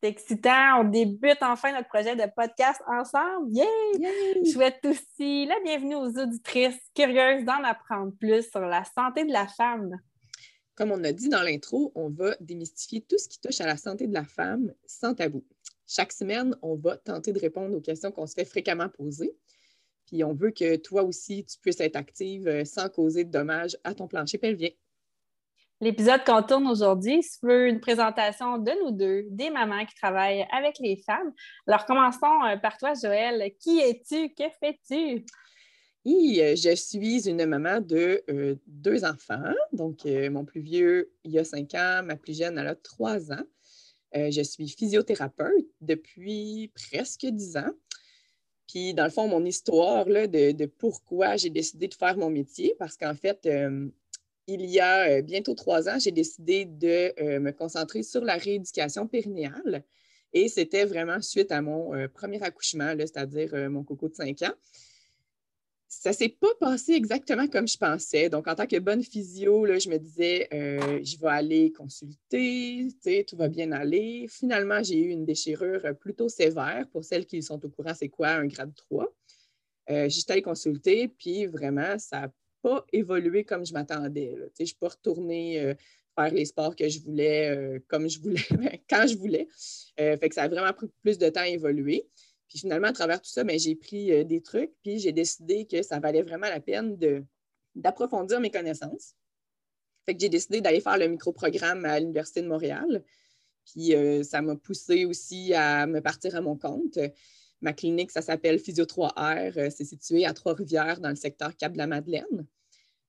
C'est excitant. On débute enfin notre projet de podcast ensemble. Yay! Je souhaite aussi la bienvenue aux auditrices curieuses d'en apprendre plus sur la santé de la femme. Comme on a dit dans l'intro, on va démystifier tout ce qui touche à la santé de la femme sans tabou. Chaque semaine, on va tenter de répondre aux questions qu'on se fait fréquemment poser. Puis on veut que toi aussi, tu puisses être active euh, sans causer de dommages à ton plancher pelvien. L'épisode qu'on tourne aujourd'hui, c'est une présentation de nous deux, des mamans qui travaillent avec les femmes. Alors, commençons euh, par toi, Joël. Qui es-tu? Que fais-tu? Euh, je suis une maman de euh, deux enfants. Donc, mon plus vieux, il a cinq ans, ma plus jeune, elle a trois ans. je suis physiothérapeute depuis presque dix ans. Puis, dans le fond, mon histoire là, de, pourquoi j'ai décidé de faire mon métier, parce qu'en fait, il y a euh, bientôt trois ans, j'ai décidé de euh, me concentrer sur la rééducation périnéale. Et c'était vraiment suite à mon euh, premier accouchement, c'est-à-dire mon coco de cinq ans. Ça ne s'est pas passé exactement comme je pensais. Donc, en tant que bonne physio, je me disais, je vais aller consulter, tout va bien aller. Finalement, j'ai eu une déchirure plutôt sévère. Pour celles qui sont au courant, c'est quoi un grade 3? J'étais allée consulter, puis vraiment, ça pas évolué comme je m'attendais. Je ne suis pas retournée euh, faire les sports que je voulais euh, comme je voulais, quand je voulais. Euh, fait que ça a vraiment pris plus de temps à évoluer. Puis finalement, à travers tout ça, ben, j'ai pris des trucs, puis j'ai décidé que ça valait vraiment la peine d'approfondir mes connaissances. Fait que j'ai décidé d'aller faire le micro-programme à l'Université de Montréal. Puis ça m'a poussé aussi à me partir à mon compte. Ma clinique, ça s'appelle Physio 3R. Euh, c'est situé à Trois-Rivières, dans le secteur Cap-de-la-Madeleine.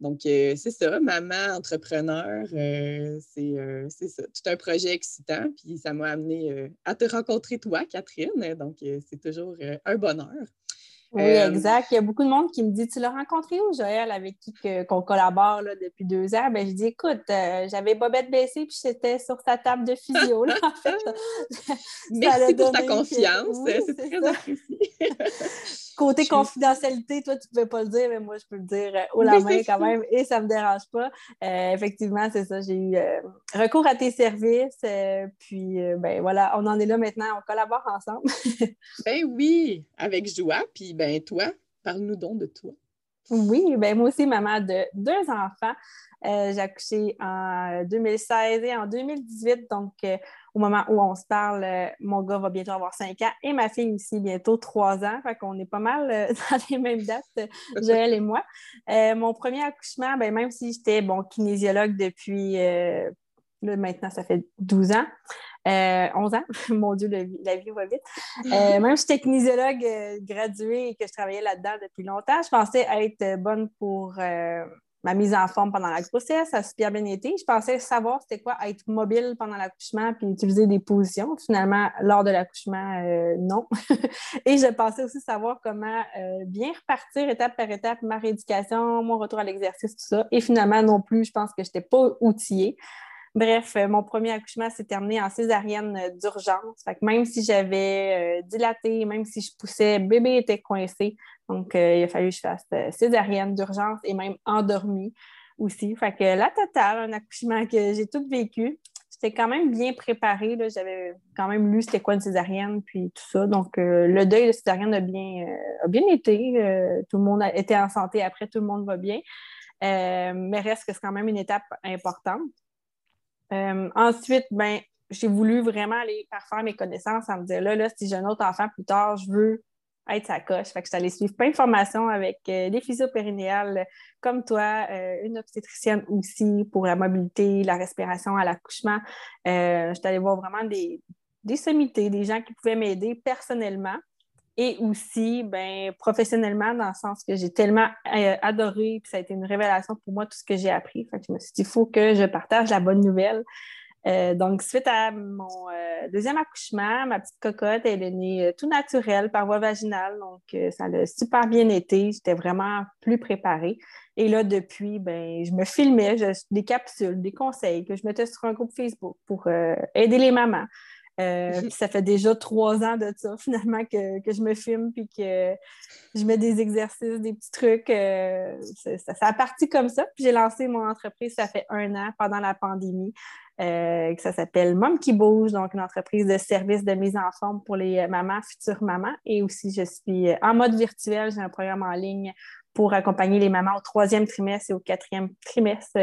Donc, euh, c'est ça, maman entrepreneur, euh, c'est ça. Tout un projet excitant, puis ça m'a amené à te rencontrer toi, Catherine. Donc, c'est toujours un bonheur. Oui, euh, exact. Il y a beaucoup de monde qui me dit Tu l'as rencontré où, Joël, avec qui qu'on collabore là, depuis deux ans? Ben, je dis Écoute, euh, j'avais Bobette baissée puis j'étais sur sa table de physio. Là, en fait. Merci pour ta confiance. c'est très apprécié. Côté confidentialité, toi, tu ne pouvais pas le dire, mais moi, je peux le dire euh, haut la main quand même et ça ne me dérange pas. effectivement, c'est ça. J'ai eu recours à tes services. puis, ben voilà, on en est là maintenant. On collabore ensemble. ben oui, avec joie. Puis, ben toi, parle-nous donc de toi. Oui, ben moi aussi, maman de deux enfants. Euh, j'ai accouché en 2016 et en 2018. Donc, euh, au moment où on se parle, euh, mon gars va bientôt avoir cinq ans et ma fille aussi bientôt trois ans. Fait qu'on est pas mal dans les mêmes dates, Joël et moi. mon premier accouchement, ben, même si j'étais bon, kinésiologue depuis maintenant, ça fait 12 ans. 11 euh, ans. Mon Dieu, la vie va vite. Euh, même si j'étais kinésiologue euh, graduée et que je travaillais là-dedans depuis longtemps, je pensais être bonne pour ma mise en forme pendant la grossesse. Ça a super bien été. Je pensais savoir c'était quoi être mobile pendant l'accouchement puis utiliser des positions. Finalement, lors de l'accouchement, non. et je pensais aussi savoir comment bien repartir étape par étape ma rééducation, mon retour à l'exercice, tout ça. Et finalement, non plus, je pense que je n'étais pas outillée. Bref, euh, mon premier accouchement s'est terminé en césarienne euh, d'urgence. même si j'avais euh, dilaté, même si je poussais, bébé était coincé. Donc, il a fallu que je fasse césarienne d'urgence et même endormie aussi. Fait que la totale, un accouchement que j'ai tout vécu. J'étais quand même bien préparée. J'avais quand même lu c'était quoi une césarienne, puis tout ça. Donc, le deuil de césarienne a bien, a bien été. tout le monde a été en santé après, tout le monde va bien. mais reste que c'est quand même une étape importante. Euh, ensuite, ben, j'ai voulu vraiment aller faire mes connaissances en me dire là, là, si j'ai un autre enfant plus tard, je veux être sa coche. Fait que je suis allée suivre plein de formations avec euh, des physio-périnéales comme toi, euh, une obstétricienne aussi pour la mobilité, la respiration à l'accouchement. je suis allée voir vraiment des, des sommités, des gens qui pouvaient m'aider personnellement et aussi ben, professionnellement, dans le sens que j'ai tellement euh, adoré, puis ça a été une révélation pour moi, tout ce que j'ai appris. Fait que je me suis dit, il faut que je partage la bonne nouvelle. Euh, donc, suite à mon euh, deuxième accouchement, ma petite cocotte, elle est née tout naturelle par voie vaginale. Donc, ça a super bien été. J'étais vraiment plus préparée. Et là, depuis, ben, je me filmais des capsules, des conseils que je mettais sur un groupe Facebook pour aider les mamans. Euh, ça fait déjà trois ans de ça, finalement, que, je me filme puis que je mets des exercices, des petits trucs. Euh, ça, a parti comme ça. Puis j'ai lancé mon entreprise, ça fait un an pendant la pandémie. Euh, ça s'appelle Mom qui bouge, donc une entreprise de services de mise en forme pour les mamans, futures mamans. Et aussi, je suis en mode virtuel, j'ai un programme en ligne pour accompagner les mamans au troisième trimestre et au quatrième trimestre.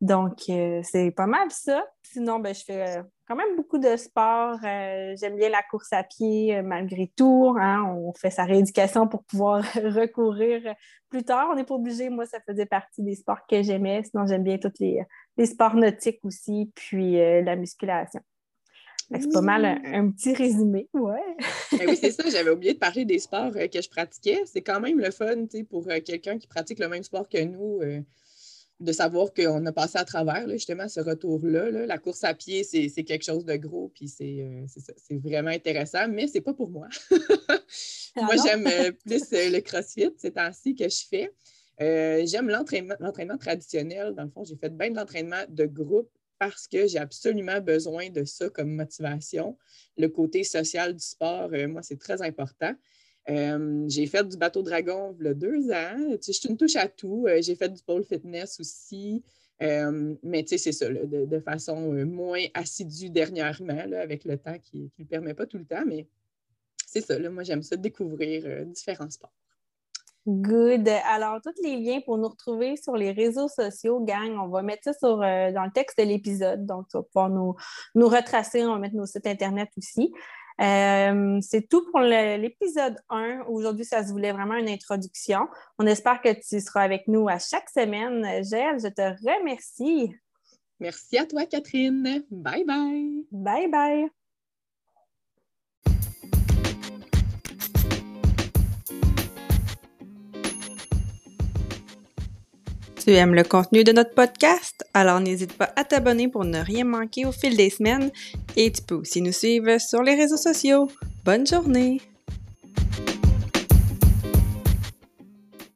Donc, c'est pas mal ça. Sinon, ben, je fais quand même beaucoup de sport. Euh, j'aime bien la course à pied euh, malgré tout. Hein. On fait sa rééducation pour pouvoir recourir plus tard. On n'est pas obligé. Moi, ça faisait partie des sports que j'aimais. Sinon, j'aime bien tous les, sports nautiques aussi, puis euh, la musculation. C'est pas mal un, petit résumé, ouais. Ben oui, c'est ça, j'avais oublié de parler des sports que je pratiquais. C'est quand même le fun, pour quelqu'un qui pratique le même sport que nous de savoir qu'on a passé à travers justement ce retour-là. La course à pied, c'est quelque chose de gros, puis c'est euh, vraiment intéressant, mais c'est pas pour moi. Ah moi, j'aime euh, plus euh, le CrossFit, c'est ainsi que je fais. j'aime l'entraînement traditionnel. Dans le fond, j'ai fait bien de l'entraînement de groupe parce que j'ai absolument besoin de ça comme motivation. Le côté social du sport, moi, c'est très important. Euh, j'ai fait du bateau dragon il y a deux ans. je suis une touche à tout. Euh, j'ai fait du pole fitness aussi. Euh, mais tu sais, c'est ça, de, façon moins assidue dernièrement, avec le temps qui ne le permet pas tout le temps. Mais c'est ça, moi j'aime ça, découvrir différents sports. Good. Alors, tous les liens pour nous retrouver sur les réseaux sociaux, gang, on va mettre ça sur, dans le texte de l'épisode. Donc, tu vas pouvoir nous, nous retracer. On va mettre nos sites Internet aussi. Euh, c'est tout pour l'épisode 1. Aujourd'hui, ça se voulait vraiment une introduction. On espère que tu seras avec nous à chaque semaine. Gel, je te remercie. Merci à toi, Catherine. Bye bye. Bye bye. Tu aimes le contenu de notre podcast? Alors n'hésite pas à t'abonner pour ne rien manquer au fil des semaines et tu peux aussi nous suivre sur les réseaux sociaux. Bonne journée!